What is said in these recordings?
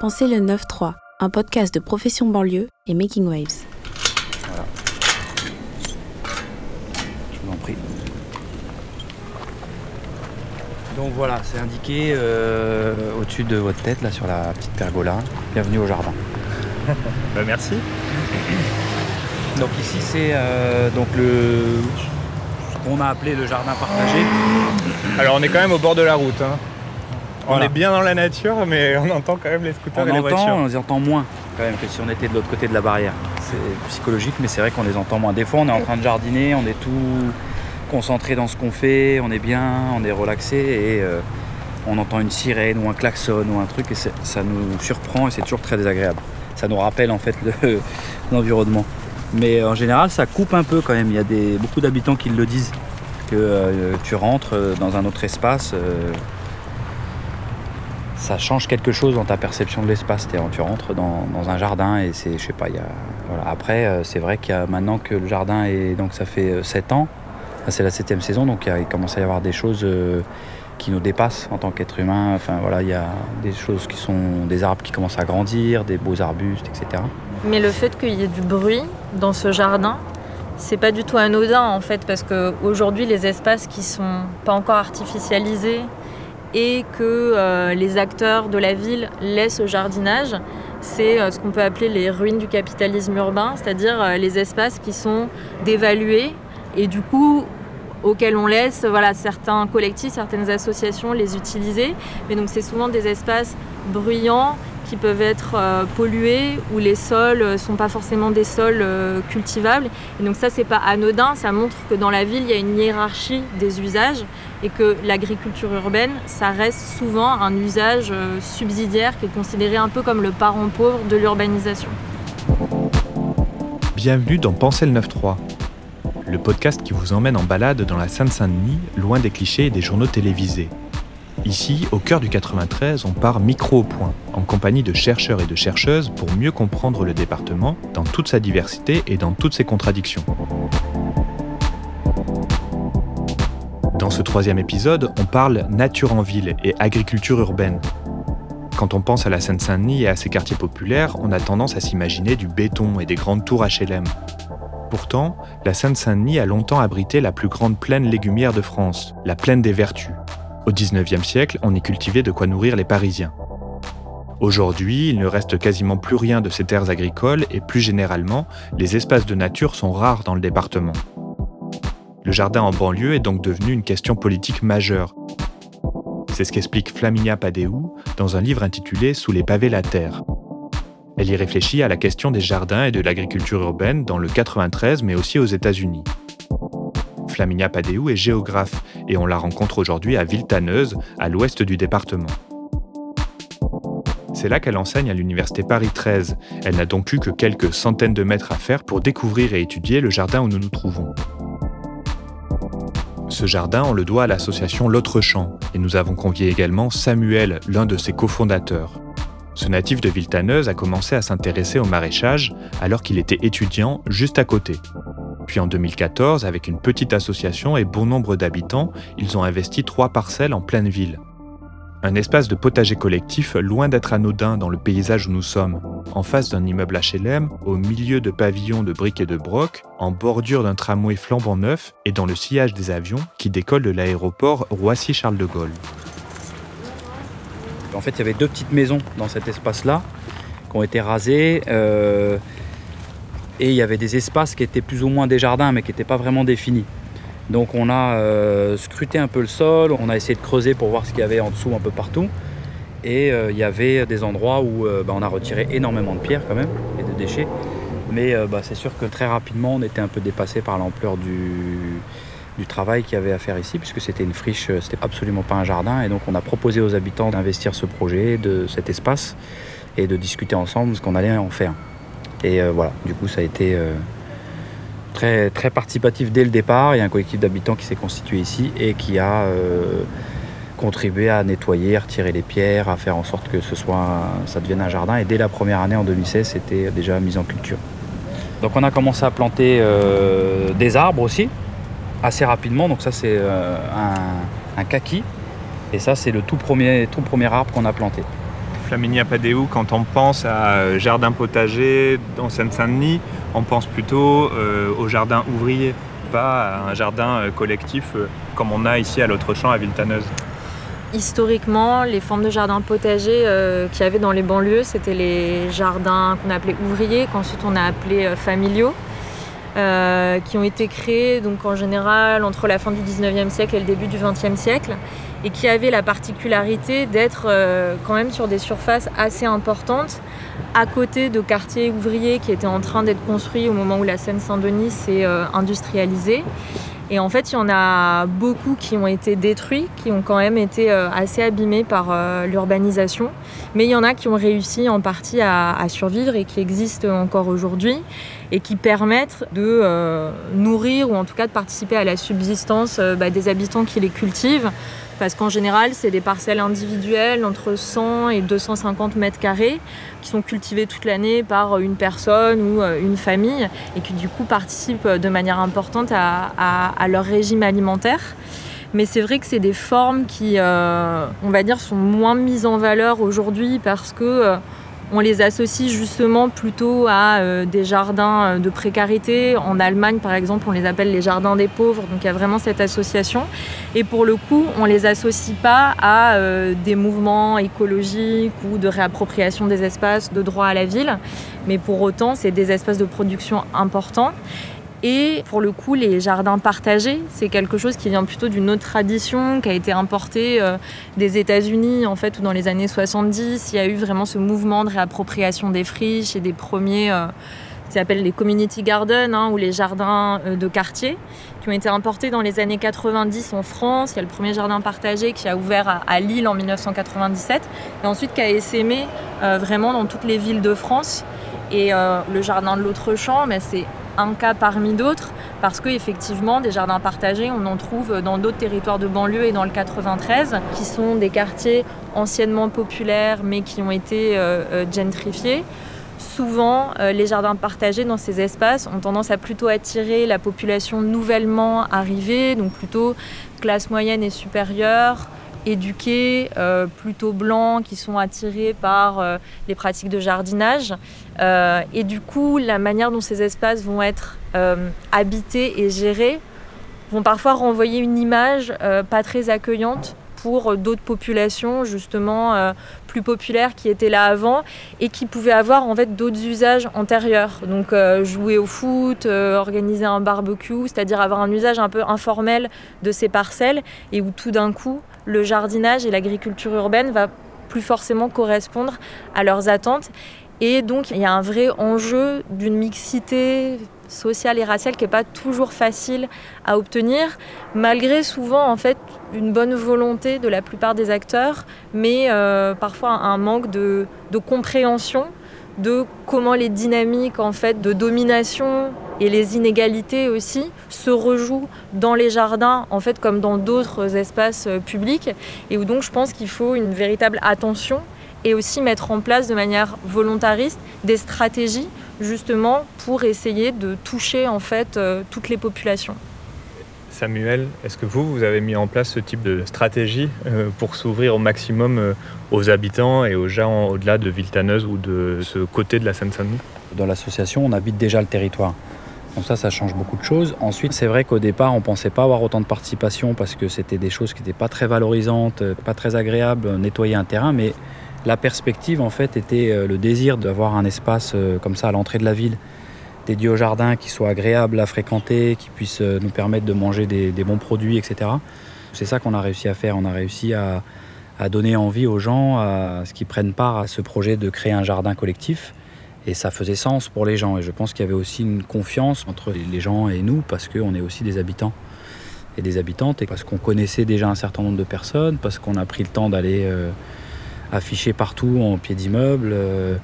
Pensez le 9-3, un podcast de Profession Banlieue et Making Waves. Voilà. Je vous en prie. Donc voilà, c'est indiqué euh, au-dessus de votre tête, là sur la petite pergola. Bienvenue au jardin. Bah, merci. Donc ici c'est euh, donc le ce qu'on a appelé le jardin partagé. Alors on est quand même au bord de la route. hein. On est bien dans la nature, mais on entend quand même les scooters On et les entend, voitures. on les entend moins quand même que si on était de l'autre côté de la barrière. C'est psychologique, mais c'est vrai qu'on les entend moins. Des fois, on est en train de jardiner, on est tout concentré dans ce qu'on fait, on est bien, on est relaxé et euh, on entend une sirène ou un klaxon ou un truc et ça nous surprend et c'est toujours très désagréable. Ça nous rappelle en fait le- l'environnement. Mais en général, ça coupe un peu quand même. Il y a des, beaucoup d'habitants qui le disent que euh, tu rentres euh, dans un autre espace. euh, ça change quelque chose dans ta perception de l'espace. Tu rentres dans, un jardin et c'est, je sais pas. Après, euh, c'est vrai qu'il y a maintenant que le jardin est, donc ça fait 7 ans, Là, c'est la septième saison, donc il commence à y avoir des choses euh, qui nous dépassent en tant qu'être humain. Enfin voilà, il y a des choses qui sont des arbres qui commencent à grandir, des beaux arbustes, etc. Mais le fait qu'il y ait du bruit dans ce jardin, c'est pas du tout anodin en fait, parce qu'aujourd'hui, les espaces qui sont pas encore artificialisés et que euh, les acteurs de la ville laissent au jardinage, c'est euh, ce qu'on peut appeler les ruines du capitalisme urbain, c'est-à-dire euh, les espaces qui sont dévalués et du coup auxquels on laisse voilà, certains collectifs, certaines associations les utiliser. Mais donc c'est souvent des espaces bruyants qui peuvent être euh, pollués où les sols ne sont pas forcément des sols euh, cultivables. Et donc ça, c'est pas anodin, ça montre que dans la ville, il y a une hiérarchie des usages et que l'agriculture urbaine, ça reste souvent un usage euh, subsidiaire qui est considéré un peu comme le parent pauvre de l'urbanisation. Bienvenue dans Pensez le 9-3, le podcast qui vous emmène en balade dans la Seine-Saint-Denis, loin des clichés et des journaux télévisés. Ici, au cœur du 93, on part micro au point, en compagnie de chercheurs et de chercheuses pour mieux comprendre le département dans toute sa diversité et dans toutes ses contradictions. Dans ce troisième épisode, on parle nature en ville et agriculture urbaine. Quand on pense à la Seine-Saint-Denis et à ses quartiers populaires, on a tendance à s'imaginer du béton et des grandes tours HLM. Pourtant, la Seine-Saint-Denis a longtemps abrité la plus grande plaine légumière de France, la plaine des Vertus. Au XIXe siècle, on y cultivait de quoi nourrir les Parisiens. Aujourd'hui, il ne reste quasiment plus rien de ces terres agricoles et plus généralement, les espaces de nature sont rares dans le département. Le jardin en banlieue est donc devenu une question politique majeure. C'est ce qu'explique Flaminia Padeou dans un livre intitulé Sous les pavés la terre. Elle y réfléchit à la question des jardins et de l'agriculture urbaine dans le 93 mais aussi aux États-Unis. Flaminia Padeou est géographe et on la rencontre aujourd'hui à Villetaneuse, à l'ouest du département. C'est là qu'elle enseigne à l'université Paris 13. Elle n'a donc eu que quelques centaines de mètres à faire pour découvrir et étudier le jardin où nous nous trouvons. Ce jardin, on le doit à l'association L'Autre Champ, et nous avons convié également Samuel, l'un de ses cofondateurs. Ce natif de Villetaneuse a commencé à s'intéresser au maraîchage alors qu'il était étudiant juste à côté. Puis en 2014, avec une petite association et bon nombre d'habitants, ils ont investi trois parcelles en pleine ville. Un espace de potager collectif loin d'être anodin dans le paysage où nous sommes, en face d'un immeuble HLM, au milieu de pavillons de briques et de broc, en bordure d'un tramway flambant neuf et dans le sillage des avions qui décollent de l'aéroport Roissy-Charles de Gaulle. En fait, il y avait deux petites maisons dans cet espace-là qui ont été rasées. euh, et il y avait des espaces qui étaient plus ou moins des jardins, mais qui n'étaient pas vraiment définis. Donc on a euh, scruté un peu le sol, on a essayé de creuser pour voir ce qu'il y avait en dessous un peu partout. Et euh, il y avait des endroits où euh, bah, on a retiré énormément de pierres quand même et de déchets. Mais bah, c'est sûr que très rapidement on était un peu dépassé par l'ampleur du, du travail qu'il y avait à faire ici, puisque c'était une friche, c'était absolument pas un jardin. Et donc on a proposé aux habitants d'investir ce projet, de cet espace, et de discuter ensemble ce qu'on allait en faire. Et euh, voilà, du coup ça a été euh, très, très participatif dès le départ. Il y a un collectif d'habitants qui s'est constitué ici et qui a euh, contribué à nettoyer, à retirer les pierres, à faire en sorte que ce soit, ça devienne un jardin. Et dès la première année en 2016, c'était déjà mis en culture. Donc on a commencé à planter des arbres aussi, assez rapidement. Donc ça c'est un, un kaki. Et ça c'est le tout premier, tout premier arbre qu'on a planté. Flaminia Padéou, quand on pense à euh, jardin potager dans Seine-Saint-Denis, on pense plutôt euh, au jardin ouvrier, pas à un jardin euh, collectif comme on a ici à l'autre champ à Villetaneuse. Historiquement, les formes de jardins potagers euh, qu'il y avait dans les banlieues, c'était les jardins qu'on appelait ouvriers, qu'ensuite on a appelés familiaux, qui ont été créés donc en général entre la fin du 19e siècle et le début du 20e siècle, et qui avaient la particularité d'être euh, quand même sur des surfaces assez importantes, à côté de quartiers ouvriers qui étaient en train d'être construits au moment où la Seine-Saint-Denis s'est euh, industrialisée. Et en fait, il y en a beaucoup qui ont été détruits, qui ont quand même été euh, assez abîmés par l'urbanisation. Mais il y en a qui ont réussi en partie à survivre et qui existent encore aujourd'hui et qui permettent de euh, nourrir ou en tout cas de participer à la subsistance euh, bah, des habitants qui les cultivent. Parce qu'en général, c'est des parcelles individuelles entre 100 et 250 mètres carrés qui sont cultivées toute l'année par une personne ou euh, une famille et qui du coup participent de manière importante à, leur régime alimentaire. Mais c'est vrai que c'est des formes qui, on va dire, sont moins mises en valeur aujourd'hui parce que on les associe justement plutôt à euh, des jardins euh, de précarité. En Allemagne, par exemple, on les appelle les jardins des pauvres. Donc il y a vraiment cette association. Et pour le coup, on les associe pas à euh, des mouvements écologiques ou de réappropriation des espaces, de droit à la ville. Mais pour autant, c'est des espaces de production importants. Et pour le coup, les jardins partagés, c'est quelque chose qui vient plutôt d'une autre tradition, qui a été importée euh, des États-Unis, en fait, où dans les années 70, il y a eu vraiment ce mouvement de réappropriation des friches et des premiers, euh, qui s'appellent les community gardens, hein, ou les jardins euh, de quartier, qui ont été importés dans les années 90 en France. Il y a le premier jardin partagé qui a ouvert à, à Lille en 1997, et ensuite qui a essaimé euh, vraiment dans toutes les villes de France. Et le jardin de l'autre champ, mais c'est un cas parmi d'autres, parce qu'effectivement, des jardins partagés, on en trouve dans d'autres territoires de banlieue et dans le 93, qui sont des quartiers anciennement populaires, mais qui ont été euh, euh, gentrifiés. Souvent, euh, les jardins partagés dans ces espaces ont tendance à plutôt attirer la population nouvellement arrivée, donc plutôt classe moyenne et supérieure, éduqués, plutôt blancs, qui sont attirés par les pratiques de jardinage. Euh, et du coup, la manière dont ces espaces vont être euh, habités et gérés vont parfois renvoyer une image euh, pas très accueillante pour d'autres populations justement plus populaires qui étaient là avant et qui pouvaient avoir en fait d'autres usages antérieurs. Donc jouer au foot, organiser un barbecue, c'est-à-dire avoir un usage un peu informel de ces parcelles et où tout d'un coup le jardinage et l'agriculture urbaine va plus forcément correspondre à leurs attentes. Et donc il y a un vrai enjeu d'une mixité sociale et raciale qui n'est pas toujours facile à obtenir, malgré souvent en fait une bonne volonté de la plupart des acteurs, mais euh, parfois un manque de, de compréhension de comment les dynamiques en fait de domination et les inégalités aussi se rejouent dans les jardins en fait comme dans d'autres espaces euh, publics. Et où donc je pense qu'il faut une véritable attention et aussi mettre en place de manière volontariste des stratégies justement pour essayer de toucher en fait euh, toutes les populations. Samuel, est-ce que vous, vous avez mis en place ce type de stratégie euh, pour s'ouvrir au maximum euh, aux habitants et aux gens au-delà de Villetaneuse ou de ce côté de la Seine-Saint-Denis? Dans l'association, on habite déjà le territoire. Donc ça, ça change beaucoup de choses. Ensuite, c'est vrai qu'au départ, on pensait pas avoir autant de participation parce que c'était des choses qui n'étaient pas très valorisantes, pas très agréables, nettoyer un terrain. Mais la perspective, en fait, était euh, le désir d'avoir un espace euh, comme ça à l'entrée de la ville, dédié au jardin, qui soit agréable à fréquenter, qui puisse euh, nous permettre de manger des, bons produits, etc. C'est ça qu'on a réussi à faire. On a réussi à, donner envie aux gens à ce qu'ils prennent part à ce projet de créer un jardin collectif. Et ça faisait sens pour les gens. Et je pense qu'il y avait aussi une confiance entre les gens et nous, parce qu'on est aussi des habitants et des habitantes, et parce qu'on connaissait déjà un certain nombre de personnes, parce qu'on a pris le temps d'aller afficher partout en pied d'immeuble. Euh,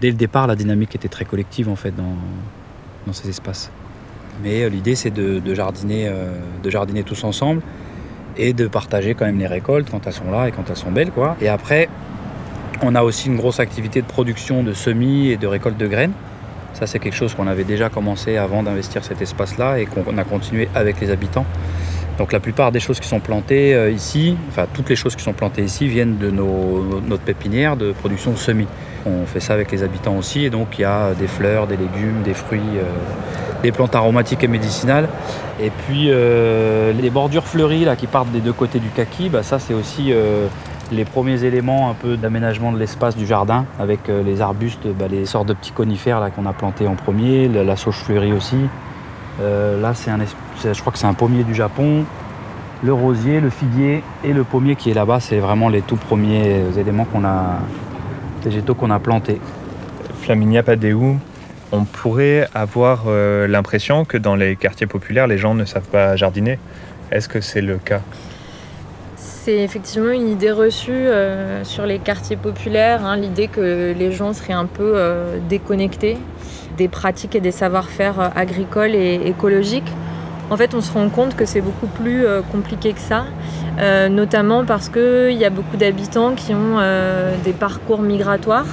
dès le départ, la dynamique était très collective en fait dans, dans ces espaces. Mais euh, l'idée, c'est de, de jardiner, euh, de jardiner tous ensemble et de partager quand même les récoltes quand elles sont là et quand elles sont belles. Quoi. Et après, on a aussi une grosse activité de production de semis et de récolte de graines. Ça, c'est quelque chose qu'on avait déjà commencé avant d'investir cet espace-là et qu'on a continué avec les habitants. Donc la plupart des choses qui sont plantées euh, ici, enfin toutes les choses qui sont plantées ici viennent de notre pépinière de production de semis. On fait ça avec les habitants aussi et donc il y a des fleurs, des légumes, des fruits, euh, des plantes aromatiques et médicinales. Et puis euh, les bordures fleuries qui partent des deux côtés du kaki, bah, ça c'est aussi les premiers éléments un peu d'aménagement de l'espace du jardin avec les arbustes, bah, les sortes de petits conifères qu'on a plantés en premier, la, la sauge fleurie aussi. Euh, là c'est un, je crois que c'est un pommier du Japon. Le rosier, le figuier et le pommier qui est là-bas, c'est vraiment les tout premiers éléments qu'on a, végétaux qu'on a plantés. Flaminia Padeu, on pourrait avoir euh, l'impression que dans les quartiers populaires, les gens ne savent pas jardiner. Est-ce que c'est le cas? C'est effectivement une idée reçue euh, sur les quartiers populaires, hein, l'idée que les gens seraient un peu euh, déconnectés des pratiques et des savoir-faire euh, agricoles et écologiques. En fait, on se rend compte que c'est beaucoup plus euh, compliqué que ça, euh, notamment parce qu'il y a beaucoup d'habitants qui ont des parcours migratoires,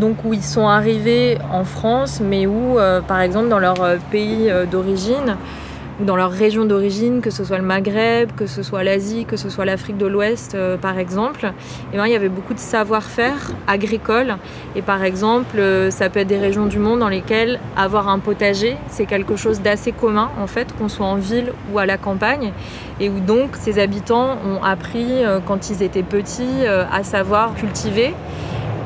donc où ils sont arrivés en France, mais où, par exemple, dans leur pays d'origine, dans leur région d'origine, que ce soit le Maghreb, que ce soit l'Asie, que ce soit l'Afrique de l'Ouest euh, par exemple, eh ben, il y avait beaucoup de savoir-faire agricole. Et par exemple, euh, ça peut être des régions du monde dans lesquelles avoir un potager, c'est quelque chose d'assez commun en fait, qu'on soit en ville ou à la campagne. Et où donc ces habitants ont appris euh, quand ils étaient petits à savoir cultiver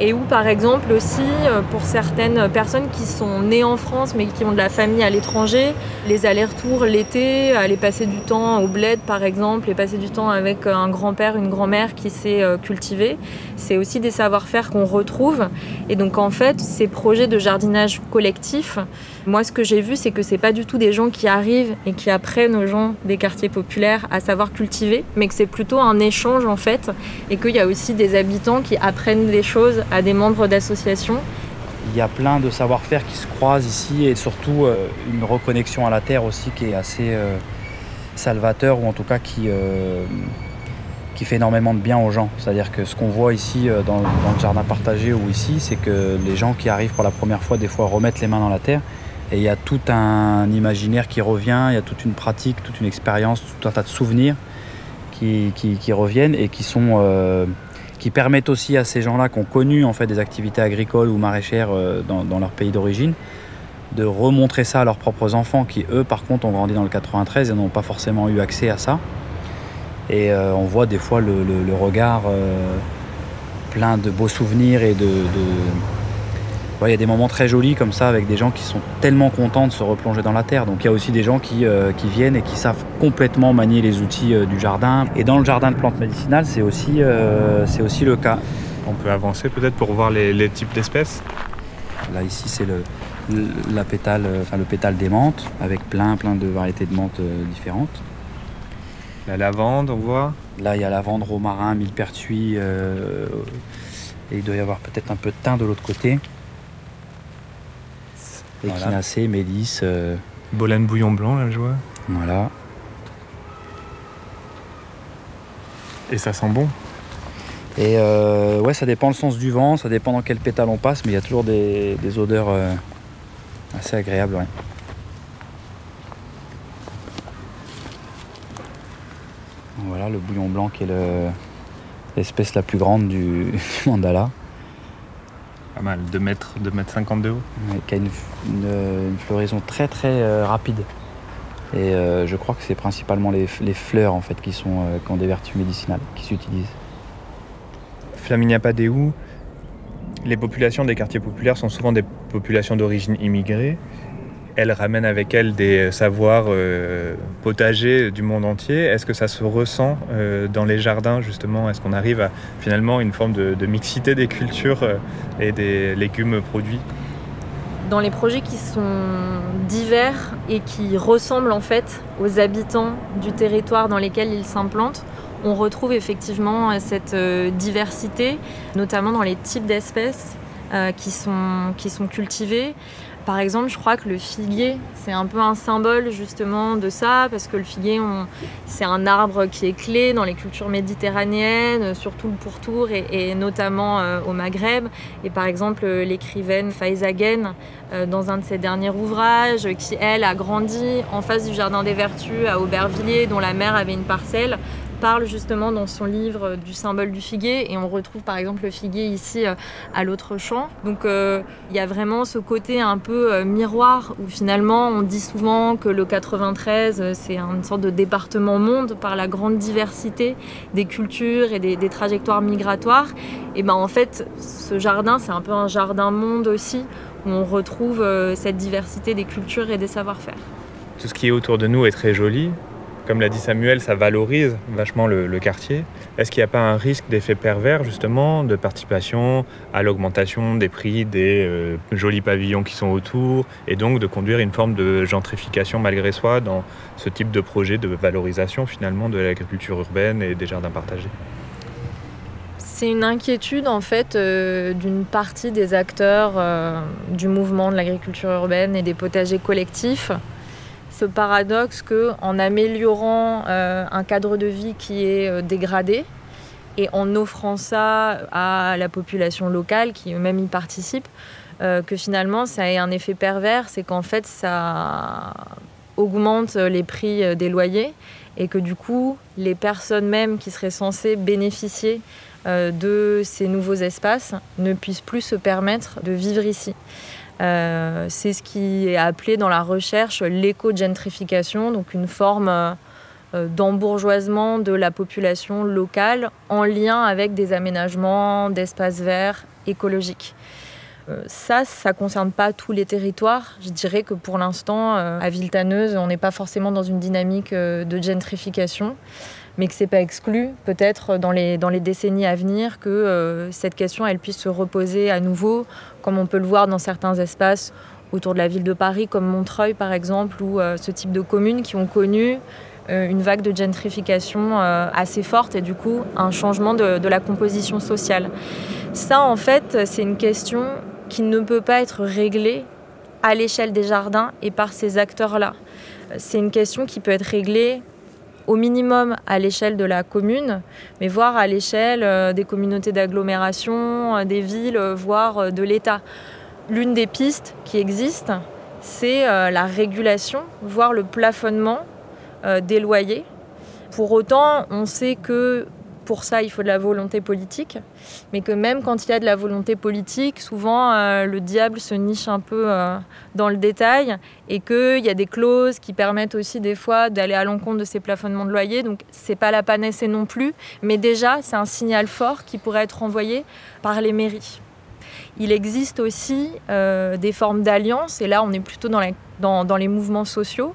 et où par exemple aussi euh, pour certaines personnes qui sont nées en France mais qui ont de la famille à l'étranger, les allers-retours l'été, aller passer du temps au bled par exemple et passer du temps avec un grand-père, une grand-mère qui sait euh, cultiver, c'est aussi des savoir-faire qu'on retrouve. Et donc en fait ces projets de jardinage collectif, moi ce que j'ai vu c'est que c'est pas du tout des gens qui arrivent et qui apprennent aux gens des quartiers populaires à savoir cultiver, mais que c'est plutôt un échange en fait et qu'il y a aussi des habitants qui apprennent des choses à des membres d'associations. Il y a plein de savoir-faire qui se croisent ici et surtout euh, une reconnexion à la terre aussi qui est assez euh, salvateur ou en tout cas qui, euh, qui fait énormément de bien aux gens. C'est-à-dire que ce qu'on voit ici dans, le jardin partagé ou ici, c'est que les gens qui arrivent pour la première fois, des fois remettent les mains dans la terre et il y a tout un imaginaire qui revient, il y a toute une pratique, toute une expérience, tout un tas de souvenirs qui- qui reviennent et qui sont... qui permettent aussi à ces gens-là qui ont connu en fait des activités agricoles ou maraîchères euh, dans, leur pays d'origine de remontrer ça à leurs propres enfants qui eux par contre ont grandi dans le 93 et n'ont pas forcément eu accès à ça. Et euh, on voit des fois le, regard euh, plein de beaux souvenirs et de- Ouais, il y a des moments très jolis comme ça avec des gens qui sont tellement contents de se replonger dans la terre. Donc il y a aussi des gens qui, euh, qui viennent et qui savent complètement manier les outils euh, du jardin. Et dans le jardin de plantes médicinales, c'est aussi, euh, c'est aussi le cas. On peut avancer peut-être pour voir les, les types d'espèces? Là ici c'est le, la pétale, enfin, le pétale des menthes avec plein plein de variétés de menthes différentes. La lavande, on voit? Là il y a lavande, romarin, millepertuis et il doit y avoir peut-être un peu de thym de l'autre côté. Voilà. Échinacée, mélisse, euh, Bolène bouillon blanc, là, je vois. voilà. Et ça sent bon. Et euh, ouais ça dépend le sens du vent, ça dépend dans quel pétale on passe, mais il y a toujours des, des odeurs euh, assez agréables. ouais. Voilà le bouillon blanc qui est le- l'espèce la plus grande du, du mandala. Pas mal, 2 mètres, 2 mètres 50 de haut. Ouais, qui a une, une- une floraison très très euh, rapide. Et euh, je crois que c'est principalement les, les fleurs en fait qui, sont, euh, qui ont des vertus médicinales qui s'utilisent. Flaminia Padeu, les populations des quartiers populaires sont souvent des populations d'origine immigrée. Elles ramènent avec elles des savoirs euh, potagers du monde entier. Est-ce que ça se ressent euh, dans les jardins justement? Est-ce qu'on arrive à finalement une forme de, mixité des cultures euh, et des légumes produits? Dans les projets qui sont divers et qui ressemblent en fait aux habitants du territoire dans lesquels ils s'implantent, on retrouve effectivement cette diversité, notamment dans les types d'espèces qui, sont, qui sont cultivées. Par exemple, je crois que le figuier, c'est un peu un symbole justement de ça, parce que le figuier, c'est un arbre qui est clé dans les cultures méditerranéennes, surtout le pourtour et, notamment euh, au Maghreb. Et par exemple, l'écrivaine Faiza Ghen, euh, dans un de ses derniers ouvrages, qui elle a grandi en face du Jardin des Vertus à Aubervilliers, dont la mère avait une parcelle, parle justement dans son livre du symbole du figuier et on retrouve par exemple le figuier ici euh, à l'autre champ. Donc euh, il y a vraiment ce côté un peu euh, miroir où finalement on dit souvent que le 93 c'est une sorte de département monde par la grande diversité des cultures et des, des trajectoires migratoires. Et ben en fait ce jardin c'est un peu un jardin monde aussi où on retrouve cette diversité des cultures et des savoir-faire. Tout ce qui est autour de nous est très joli, comme l'a dit Samuel, ça valorise vachement le, quartier. Est-ce qu'il n'y a pas un risque d'effet pervers, justement, de participation à l'augmentation des prix des euh, jolis pavillons qui sont autour, et donc de conduire une forme de gentrification malgré soi dans ce type de projet de valorisation, finalement, de l'agriculture urbaine et des jardins partagés? C'est une inquiétude en fait euh, d'une partie des acteurs euh, du mouvement de l'agriculture urbaine et des potagers collectifs ce paradoxe que en améliorant euh, un cadre de vie qui est euh, dégradé et en offrant ça à la population locale qui eux-mêmes y participent, euh, que finalement ça a un effet pervers, c'est qu'en fait ça augmente les prix des loyers et que du coup les personnes même qui seraient censées bénéficier de ces nouveaux espaces ne puissent plus se permettre de vivre ici. Euh, c'est ce qui est appelé dans la recherche l'éco-gentrification, donc une forme euh, d'embourgeoisement de la population locale en lien avec des aménagements d'espaces verts écologiques. Euh, ça, ça ne concerne pas tous les territoires. Je dirais que pour l'instant, à Villetaneuse, on n'est pas forcément dans une dynamique de gentrification mais que c'est pas exclu, peut-être dans les, décennies à venir, que cette question elle puisse se reposer à nouveau, comme on peut le voir dans certains espaces autour de la ville de Paris, comme Montreuil par exemple, ou euh, ce type de communes qui ont connu euh, une vague de gentrification assez forte et du coup un changement de, de la composition sociale. Ça en fait c'est une question qui ne peut pas être réglée à l'échelle des jardins et par ces acteurs-là. C'est une question qui peut être réglée au minimum à l'échelle de la commune, mais voire à l'échelle euh, des communautés d'agglomération, euh, des villes, euh, voire de l'État. L'une des pistes qui existent, c'est la régulation, voire le plafonnement des loyers. Pour autant, on sait que pour ça, il faut de la volonté politique, mais que même quand il y a de la volonté politique, souvent euh, le diable se niche un peu euh, dans le détail et qu'il y a des clauses qui permettent aussi des fois d'aller à l'encontre de ces plafonnements de loyer. Donc c'est pas la panacée non plus, mais déjà c'est un signal fort qui pourrait être envoyé par les mairies. Il existe aussi euh, des formes d'alliance, et là on est plutôt dans, les mouvements sociaux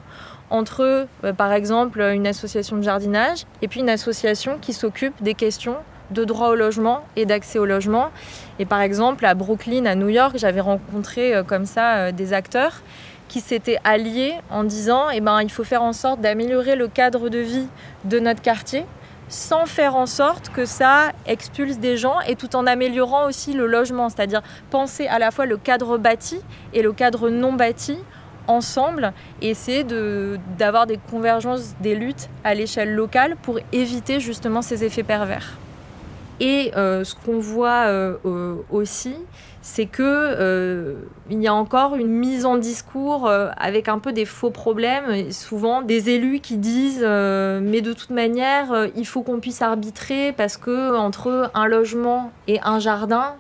entre, euh, par exemple, une association de jardinage et puis une association qui s'occupe des questions de droit au logement et d'accès au logement. Et par exemple, à Brooklyn, à New York, j'avais rencontré euh, comme ça euh, des acteurs qui s'étaient alliés en disant eh ben, il faut faire en sorte d'améliorer le cadre de vie de notre quartier sans faire en sorte que ça expulse des gens et tout en améliorant aussi le logement, c'est-à-dire penser à la fois le cadre bâti et le cadre non bâti ensemble et essayer d'avoir des convergences des luttes à l'échelle locale pour éviter justement ces effets pervers. Et euh, ce qu'on voit euh, euh, aussi, c'est que il y a encore une mise en discours avec un peu des faux problèmes, et souvent des élus qui disent mais de toute manière il faut qu'on puisse arbitrer parce que entre un logement et un jardin,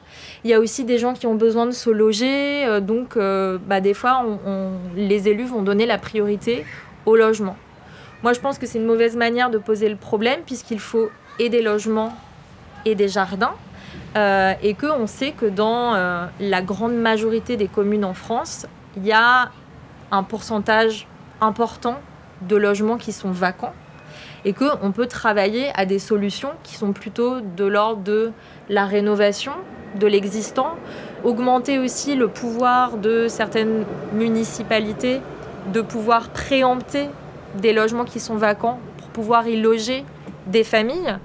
il y a aussi des gens qui ont besoin de se loger, donc bah, des fois les élus vont donner la priorité au logement. Moi je pense que c'est une mauvaise manière de poser le problème puisqu'il faut aider logements et des jardins. Euh, et qu'on sait que dans euh, la grande majorité des communes en France, il y a un pourcentage important de logements qui sont vacants et qu'on peut travailler à des solutions qui sont plutôt de l'ordre de la rénovation de l'existant, augmenter aussi le pouvoir de certaines municipalités de pouvoir préempter des logements qui sont vacants pour pouvoir y loger des familles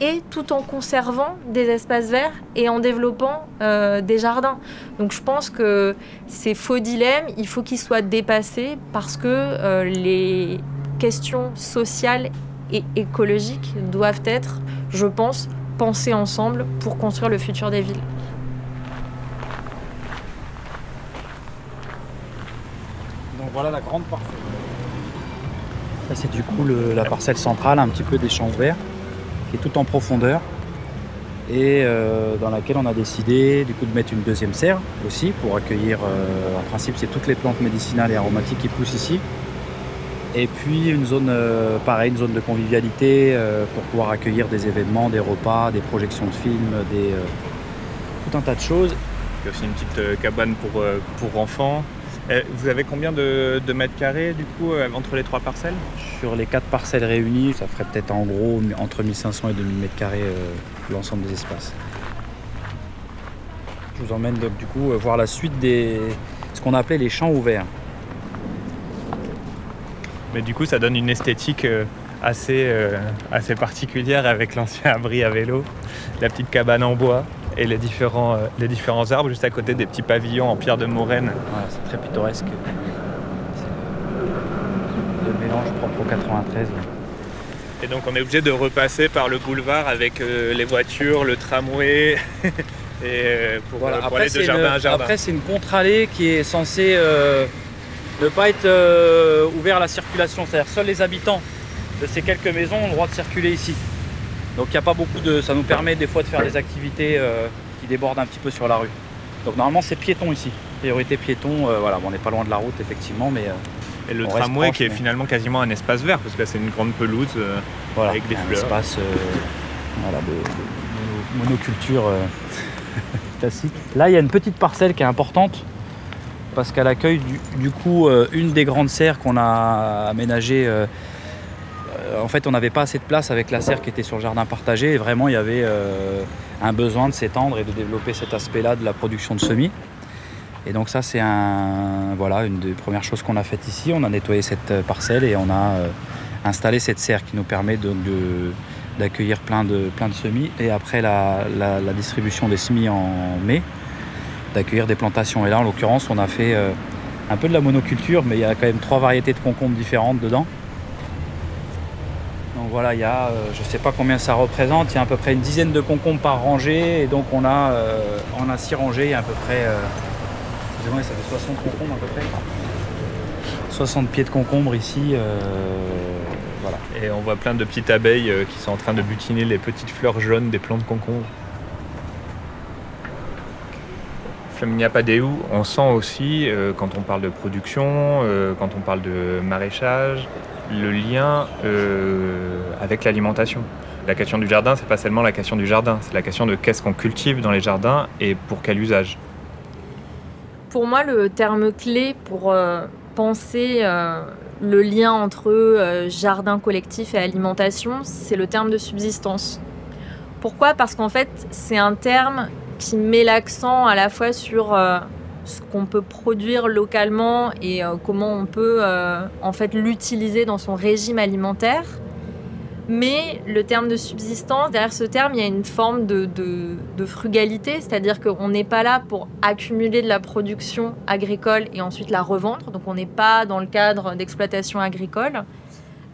et tout en conservant des espaces verts et en développant euh, des jardins. Donc je pense que ces faux dilemmes, il faut qu'ils soient dépassés parce que euh, les questions sociales et écologiques doivent être, je pense, pensées ensemble pour construire le futur des villes. Donc voilà la grande parcelle. Ça c'est du coup le- la parcelle centrale, un petit peu des champs verts, qui est tout en profondeur et euh, dans laquelle on a décidé du coup de mettre une deuxième serre aussi pour accueillir, euh, en principe c'est toutes les plantes médicinales et aromatiques qui poussent ici. Et puis une zone, euh, pareil, une zone de convivialité pour pouvoir accueillir des événements, des repas, des projections de films, tout un tas de choses. Il y a aussi une petite cabane pour enfants. Euh, vous avez combien de, de mètres carrés du coup euh, entre les trois parcelles? Sur les quatre parcelles réunies, ça ferait peut-être en gros entre 1500 et 2000 mètres carrés euh, l'ensemble des espaces. Je vous emmène donc du coup voir la suite des ce qu'on appelait les champs ouverts. Mais du coup, ça donne une esthétique assez, assez particulière avec l'ancien abri à vélo, la petite cabane en bois et les différents, euh, les différents arbres juste à côté des petits pavillons en pierre de moraine. Voilà, c'est très pittoresque. C'est le, mélange propre au 93. là. Et donc, on est obligé de repasser par le boulevard avec euh, les voitures, le tramway, et euh, pour, Voilà, pour Après, aller de jardin une, à jardin. après, c'est une contre-allée qui est censée ne pas être ouverte à la circulation. C'est-à-dire seuls les habitants de ces quelques maisons ont le droit de circuler ici. Donc il n'y a pas beaucoup de. Ça nous permet des fois de faire des activités euh, qui débordent un petit peu sur la rue. Donc normalement c'est piéton ici. Priorité piéton, euh, voilà, bon, on n'est pas loin de la route effectivement, mais euh, Et le tramway proche, qui est mais- finalement quasiment un espace vert, parce que là c'est une grande pelouse. voilà, Avec des un fleurs. espace voilà, de, de mono- monoculture classique. Là il y a une petite parcelle qui est importante parce qu'elle accueille du, du coup euh, une des grandes serres qu'on a aménagées. euh, en fait, on n'avait pas assez de place avec la serre qui était sur le jardin partagé. Et vraiment, il y avait euh, un besoin de s'étendre et de développer cet aspect-là de la production de semis. Et donc ça, c'est une des premières choses qu'on a faites ici. On a nettoyé cette euh, parcelle et on a euh, installé cette serre qui nous permet d'accueillir plein de, semis. Et après la, distribution des semis en mai, d'accueillir des plantations. Et là, en l'occurrence, on a fait euh, un peu de la monoculture, mais il y a quand même trois variétés de concombres différentes dedans. Donc voilà, il y a, euh, je ne sais pas combien ça représente, il y a à peu près une dizaine de concombres par rangée, et donc on a, euh, on a six rangées, il y a à peu près, euh, ça fait 60 concombres à peu près. 60 pieds de concombres ici, voilà. et on voit plein de petites abeilles qui sont en train de butiner les petites fleurs jaunes des plants de concombre. Flaminia Padeu, on sent aussi, quand on parle de production, quand on parle de maraîchage, le lien euh, avec l'alimentation. La question du jardin, c'est pas seulement la question du jardin, c'est la question de qu'est-ce qu'on cultive dans les jardins et pour quel usage. Pour moi, le terme clé pour euh, penser euh, le lien entre jardin collectif et alimentation, c'est le terme de subsistance. Pourquoi? Parce qu'en fait, c'est un terme qui met l'accent à la fois sur ce qu'on peut produire localement et euh, comment on peut euh, en fait l'utiliser dans son régime alimentaire. Mais le terme de subsistance, derrière ce terme, il y a une forme de, de- de frugalité, c'est-à-dire qu'on n'est pas là pour accumuler de la production agricole et ensuite la revendre, donc on n'est pas dans le cadre d'exploitation agricole.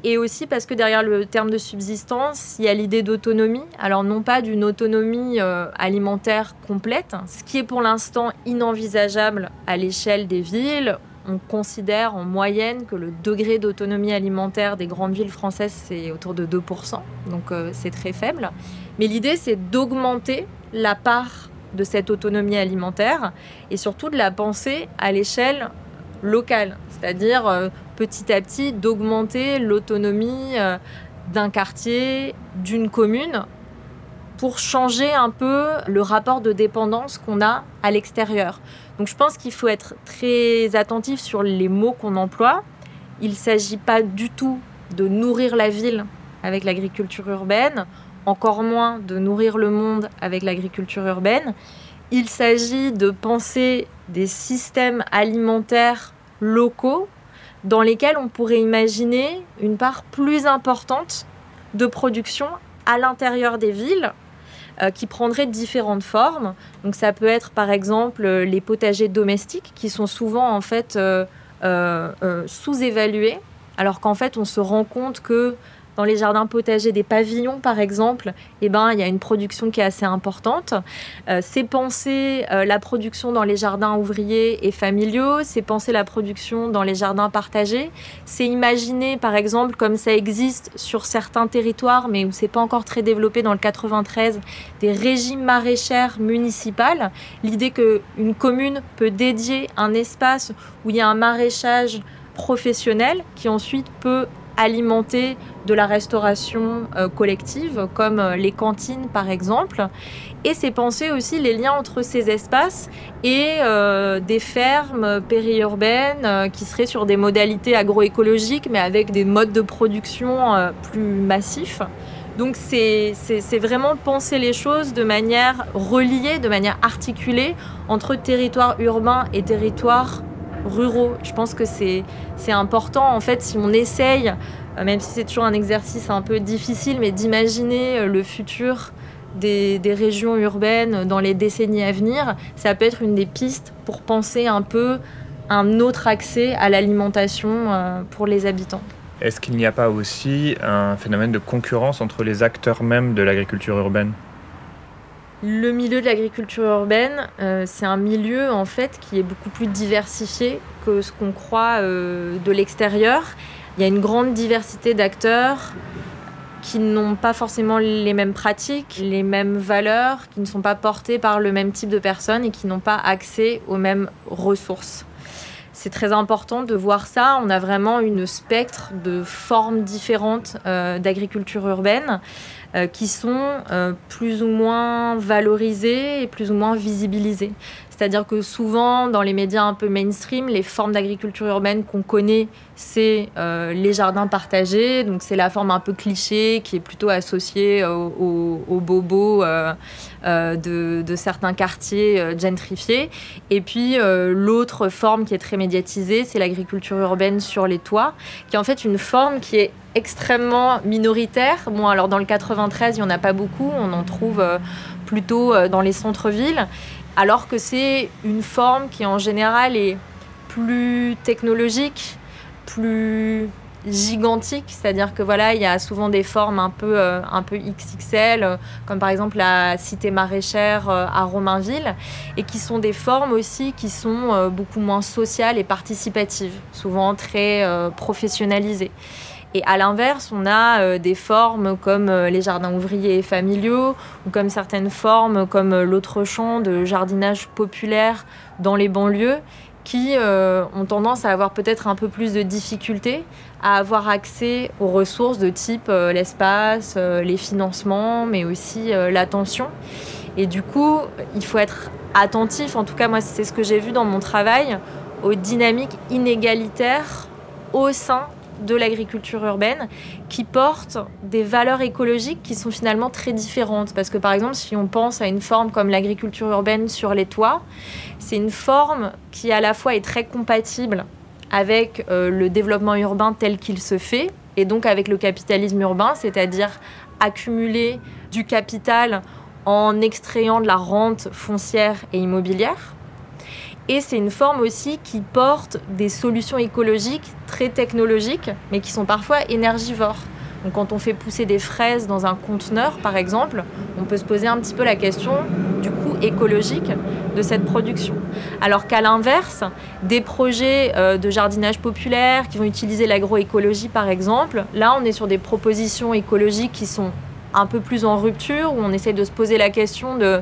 Et aussi parce que derrière le terme de subsistance, il y a l'idée d'autonomie. Alors non pas d'une autonomie euh, alimentaire complète, ce qui est pour l'instant inenvisageable à l'échelle des villes. On considère en moyenne que le degré d'autonomie alimentaire des grandes villes françaises, c'est autour de 2%, donc euh, c'est très faible. Mais l'idée, c'est d'augmenter la part de cette autonomie alimentaire et surtout de la penser à l'échelle locale, c'est-à-dire euh, petit à petit d'augmenter l'autonomie euh, d'un quartier, d'une commune, pour changer un peu le rapport de dépendance qu'on a à l'extérieur. Donc je pense qu'il faut être très attentif sur les mots qu'on emploie. Il ne s'agit pas du tout de nourrir la ville avec l'agriculture urbaine, encore moins de nourrir le monde avec l'agriculture urbaine. Il s'agit de penser des systèmes alimentaires locaux dans lesquels on pourrait imaginer une part plus importante de production à l'intérieur des villes euh, qui prendraient différentes formes. Donc ça peut être par exemple les potagers domestiques qui sont souvent en fait sous-évalués alors qu'en fait on se rend compte que dans les jardins potagers des pavillons, par exemple, eh ben, il y a une production qui est assez importante. Euh, c'est penser euh, la production dans les jardins ouvriers et familiaux, c'est penser la production dans les jardins partagés, c'est imaginer, par exemple, comme ça existe sur certains territoires, mais où c'est pas encore très développé dans le 93, des régimes maraîchères municipales. L'idée qu'une commune peut dédier un espace où il y a un maraîchage professionnel qui ensuite peut alimenter de la restauration euh, collective, comme euh, les cantines par exemple. Et c'est penser aussi les liens entre ces espaces et euh, des fermes périurbaines qui seraient sur des modalités agroécologiques, mais avec des modes de production plus massifs. Donc c'est vraiment penser les choses de manière reliée, de manière articulée entre territoire urbain et territoire ruraux. Je pense que c'est important, en fait, si on essaye, euh, même si c'est toujours un exercice un peu difficile, mais d'imaginer euh, le futur des, des, régions urbaines dans les décennies à venir, ça peut être une des pistes pour penser un peu un autre accès à l'alimentation euh, pour les habitants. Est-ce qu'il n'y a pas aussi un phénomène de concurrence entre les acteurs mêmes de l'agriculture urbaine? Le milieu de l'agriculture urbaine, euh, c'est un milieu en fait qui est beaucoup plus diversifié que ce qu'on croit euh, de l'extérieur. Il y a une grande diversité d'acteurs qui n'ont pas forcément les mêmes pratiques, les mêmes valeurs, qui ne sont pas portés par le même type de personnes et qui n'ont pas accès aux mêmes ressources. C'est très important de voir ça. On a vraiment une spectre de formes différentes euh, d'agriculture urbaine. Euh, qui sont euh, plus ou moins valorisées et plus ou moins visibilisées. C'est-à-dire que souvent, dans les médias un peu mainstream, les formes d'agriculture urbaine qu'on connaît, c'est euh, les jardins partagés. Donc, c'est la forme un peu cliché qui est plutôt associée aux, bobos de, certains quartiers gentrifiés. Et puis, l'autre forme qui est très médiatisée, c'est l'agriculture urbaine sur les toits, qui est en fait une forme qui est extrêmement minoritaire. Bon, alors dans le 93, il n'y en a pas beaucoup, on en trouve euh, plutôt euh, dans les centres-villes, alors que c'est une forme qui en général est plus technologique, plus gigantique, c'est-à-dire que voilà, il y a souvent des formes un peu, euh, un peu XXL, comme par exemple la cité maraîchère à Romainville, et qui sont des formes aussi qui sont beaucoup moins sociales et participatives, souvent très professionnalisées. Et à l'inverse, on a euh, des formes comme euh, les jardins ouvriers et familiaux, ou comme certaines formes comme euh, l'autre champ de jardinage populaire dans les banlieues, qui ont tendance à avoir peut-être un peu plus de difficultés à avoir accès aux ressources de type l'espace, les financements, mais aussi l'attention. Et du coup, il faut être attentif, en tout cas moi c'est ce que j'ai vu dans mon travail, aux dynamiques inégalitaires au sein de l'agriculture urbaine qui porte des valeurs écologiques qui sont finalement très différentes. Parce que par exemple, si on pense à une forme comme l'agriculture urbaine sur les toits, c'est une forme qui à la fois est très compatible avec euh, le développement urbain tel qu'il se fait, et donc avec le capitalisme urbain, c'est-à-dire accumuler du capital en extrayant de la rente foncière et immobilière. Et c'est une forme aussi qui porte des solutions écologiques très technologiques, mais qui sont parfois énergivores. Donc quand on fait pousser des fraises dans un conteneur, par exemple, on peut se poser un petit peu la question du coût écologique de cette production. Alors qu'à l'inverse, des projets euh, de jardinage populaire qui vont utiliser l'agroécologie, par exemple, là on est sur des propositions écologiques qui sont un peu plus en rupture, où on essaie de se poser la question de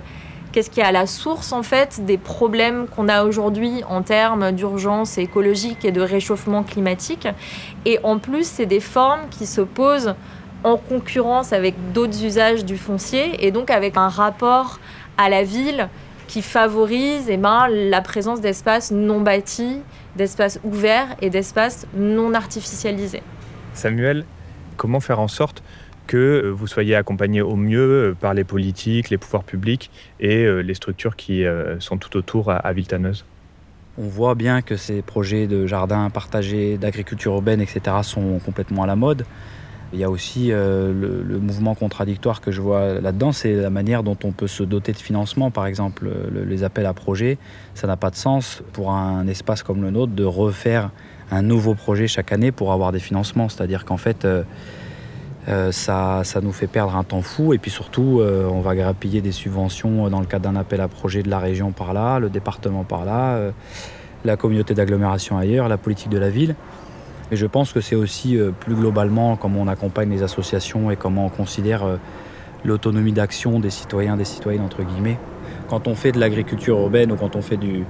Qu'est-ce qui est à la source en fait des problèmes qu'on a aujourd'hui en termes d'urgence écologique et de réchauffement climatique? Et en plus, c'est des formes qui se posent en concurrence avec d'autres usages du foncier et donc avec un rapport à la ville qui favorise eh ben, la présence d'espaces non bâtis, d'espaces ouverts et d'espaces non artificialisés. Samuel, comment faire en sorte que euh, vous soyez accompagné au mieux euh, par les politiques, les pouvoirs publics et euh, les structures qui sont tout autour à Viltaneuse on voit bien que ces projets de jardins partagés, d'agriculture urbaine, etc. sont complètement à la mode. Il y a aussi le, mouvement contradictoire que je vois là-dedans, c'est la manière dont on peut se doter de financement. Par exemple, le- les appels à projets, ça n'a pas de sens pour un espace comme le nôtre de refaire un nouveau projet chaque année pour avoir des financements. C'est-à-dire qu'en fait, euh, ça, nous fait perdre un temps fou et puis surtout, euh, on va grappiller des subventions dans le cadre d'un appel à projet de la région par là, le département par là, euh, la communauté d'agglomération ailleurs, la politique de la ville. Et je pense que c'est aussi plus globalement comment on accompagne les associations et comment on considère l'autonomie d'action des citoyens, des citoyennes entre guillemets. Quand on fait de l'agriculture urbaine ou quand on fait de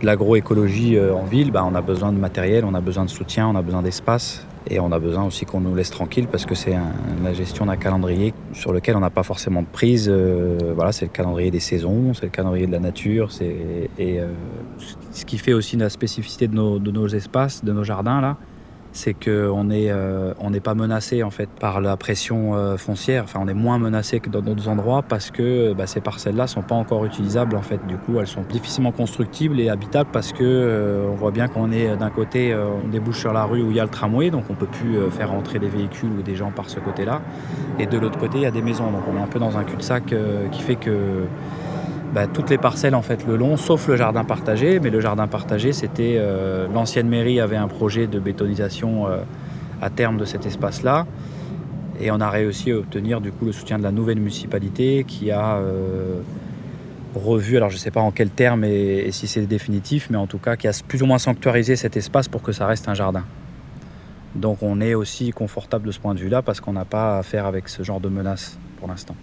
l'agroécologie en ville, bah, on a besoin de matériel, on a besoin de soutien, on a besoin d'espace et on a besoin aussi qu'on nous laisse tranquille parce que c'est la gestion d'un calendrier sur lequel on n'a pas forcément de prise. euh, voilà, c'est le calendrier des saisons, c'est le calendrier de la nature, et euh, ce qui fait aussi la spécificité de nos, de nos espaces, de nos jardins là, c'est qu'on n'est euh, n'est pas menacé en fait par la pression euh, foncière. Enfin, on est moins menacé que dans d'autres endroits parce que bah, ces parcelles-là sont pas encore utilisables en fait. Du coup, elles sont difficilement constructibles et habitables parce que euh, on voit bien qu'on est euh, d'un côté, euh, on débouche sur la rue où il y a le tramway, donc on peut plus euh, faire entrer des véhicules ou des gens par ce côté-là. Et de l'autre côté, il y a des maisons, donc on est un peu dans un cul-de-sac euh, qui fait que bah, toutes les parcelles en fait le long, sauf le jardin partagé. Mais le jardin partagé, c'était euh, l'ancienne mairie avait un projet de bétonisation euh, à terme de cet espace-là, et on a réussi à obtenir du coup le soutien de la nouvelle municipalité qui a euh, revu, alors je ne sais pas en quel terme et, et si c'est définitif, mais en tout cas qui a plus ou moins sanctuarisé cet espace pour que ça reste un jardin. Donc on est aussi confortable de ce point de vue-là parce qu'on n'a pas à faire avec ce genre de menaces pour l'instant.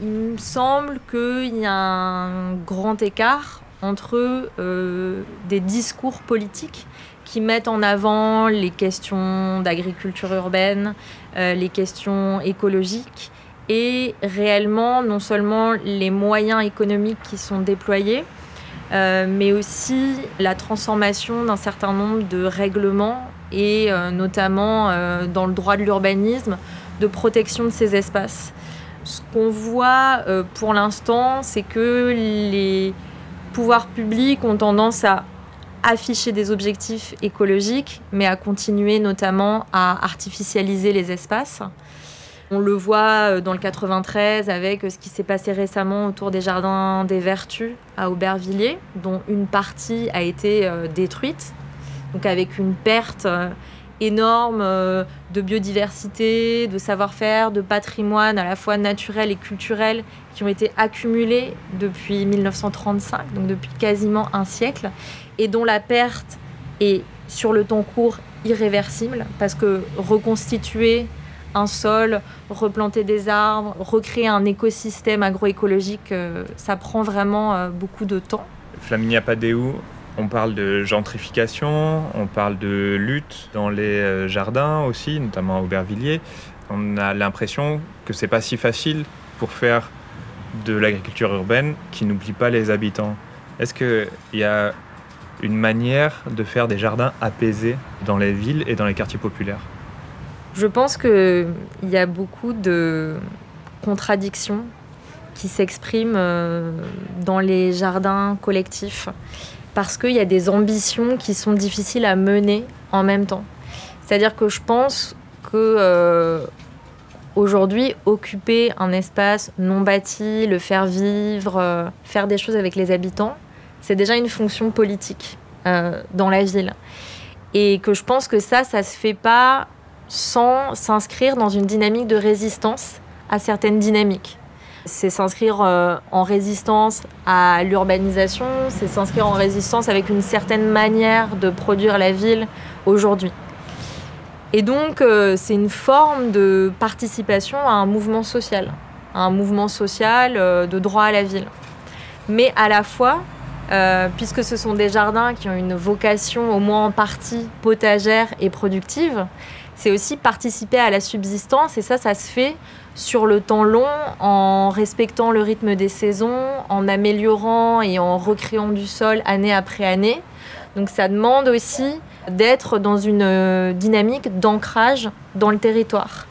Il me semble qu'il y a un grand écart entre euh, des discours politiques qui mettent en avant les questions d'agriculture urbaine, euh, les questions écologiques et réellement non seulement les moyens économiques qui sont déployés, euh, mais aussi la transformation d'un certain nombre de règlements et notamment dans le droit de l'urbanisme de protection de ces espaces. Ce qu'on voit euh, pour l'instant, c'est que les pouvoirs publics ont tendance à afficher des objectifs écologiques, mais à continuer notamment à artificialiser les espaces. On le voit euh, dans le 93 avec euh, ce qui s'est passé récemment autour des jardins des Vertus à Aubervilliers, dont une partie a été détruite, donc avec une perte énorme euh, de biodiversité, de savoir-faire, de patrimoine à la fois naturel et culturel qui ont été accumulés depuis 1935, donc depuis quasiment un siècle, et dont la perte est sur le temps court irréversible, parce que reconstituer un sol, replanter des arbres, recréer un écosystème agroécologique, euh, ça prend vraiment euh, beaucoup de temps. Flaminia Padeu, on parle de gentrification, on parle de lutte dans les euh, jardins aussi, notamment à Aubervilliers. On a l'impression que c'est pas si facile pour faire de l'agriculture urbaine qui n'oublie pas les habitants. Est-ce qu'il y a une manière de faire des jardins apaisés dans les villes et dans les quartiers populaires? Je pense qu'il y a beaucoup de contradictions qui s'expriment euh, dans les jardins collectifs parce qu'il y a des ambitions qui sont difficiles à mener en même temps. C'est-à-dire que je pense que euh, aujourd'hui, occuper un espace non bâti, le faire vivre, euh, faire des choses avec les habitants, c'est déjà une fonction politique euh, dans la ville. Et que je pense que ça, ça se fait pas sans s'inscrire dans une dynamique de résistance à certaines dynamiques. C'est s'inscrire euh, en résistance à l'urbanisation, c'est s'inscrire en résistance avec une certaine manière de produire la ville aujourd'hui. Et donc, euh, c'est une forme de participation à un mouvement social, un mouvement social euh, de droit à la ville. Mais à la fois, puisque ce sont des jardins qui ont une vocation au moins en partie potagère et productive, c'est aussi participer à la subsistance et ça, ça se fait sur le temps long en respectant le rythme des saisons, en améliorant et en recréant du sol année après année. Donc ça demande aussi d'être dans une euh, dynamique d'ancrage dans le territoire.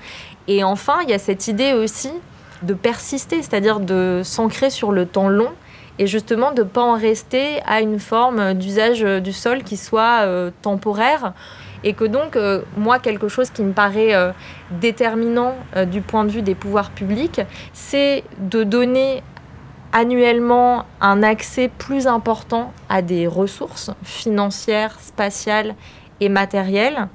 Et enfin, il y a cette idée aussi de persister, c'est-à-dire de s'ancrer sur le temps long et justement de ne pas en rester à une forme d'usage du sol qui soit euh, temporaire. Et que donc, euh, moi, quelque chose qui me paraît euh, déterminant du point de vue des pouvoirs publics, c'est de donner annuellement un accès plus important à des ressources financières, spatiales et matérielles,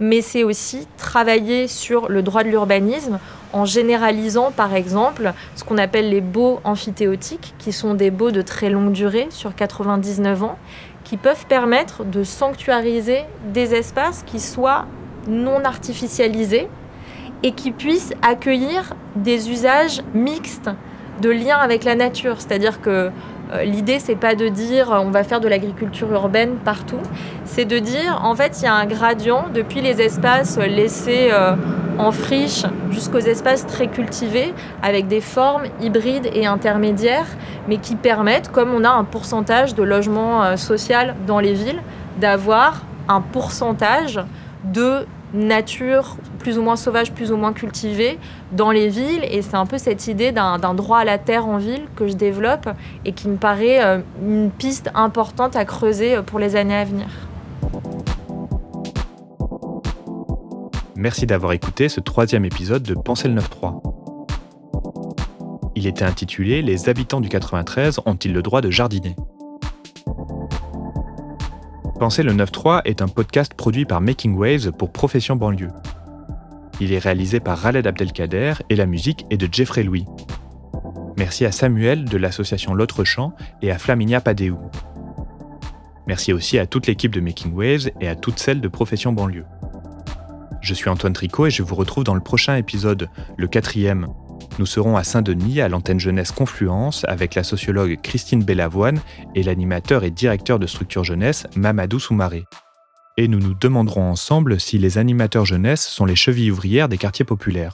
mais c'est aussi travailler sur le droit de l'urbanisme en généralisant par exemple ce qu'on appelle les baux amphithéotiques, qui sont des baux de très longue durée sur 99 ans, qui peuvent permettre de sanctuariser des espaces qui soient non artificialisés et qui puissent accueillir des usages mixtes de lien avec la nature. C'est-à-dire que l'idée, c'est pas de dire euh, on va faire de l'agriculture urbaine partout, c'est de dire en fait il y a un gradient depuis les espaces laissés euh, en friche jusqu'aux espaces très cultivés avec des formes hybrides et intermédiaires, mais qui permettent, comme on a un pourcentage de logement social dans les villes, d'avoir un pourcentage de nature plus ou moins sauvage, plus ou moins cultivée dans les villes. Et c'est un peu cette idée d'un droit à la terre en ville que je développe et qui me paraît euh, une piste importante à creuser euh, pour les années à venir. Merci d'avoir écouté ce troisième épisode de Penser le 9.3. Il était intitulé Les habitants du 93 ont-ils le droit de jardiner? Penser le 9.3 est un podcast produit par Making Waves pour Profession Banlieue. Il est réalisé par Raled Abdelkader et la musique est de Jeffrey Louis. Merci à Samuel de l'association L'autre champ et à Flaminia Padéou. Merci aussi à toute l'équipe de Making Waves et à toutes celles de Profession Banlieue. Je suis Antoine Tricot et je vous retrouve dans le prochain épisode, le quatrième, nous serons à Saint-Denis, à l'antenne jeunesse Confluence, avec la sociologue Christine Bellavoine et l'animateur et directeur de structure jeunesse Mamadou Soumaré. Et nous nous demanderons ensemble si les animateurs jeunesse sont les chevilles ouvrières des quartiers populaires.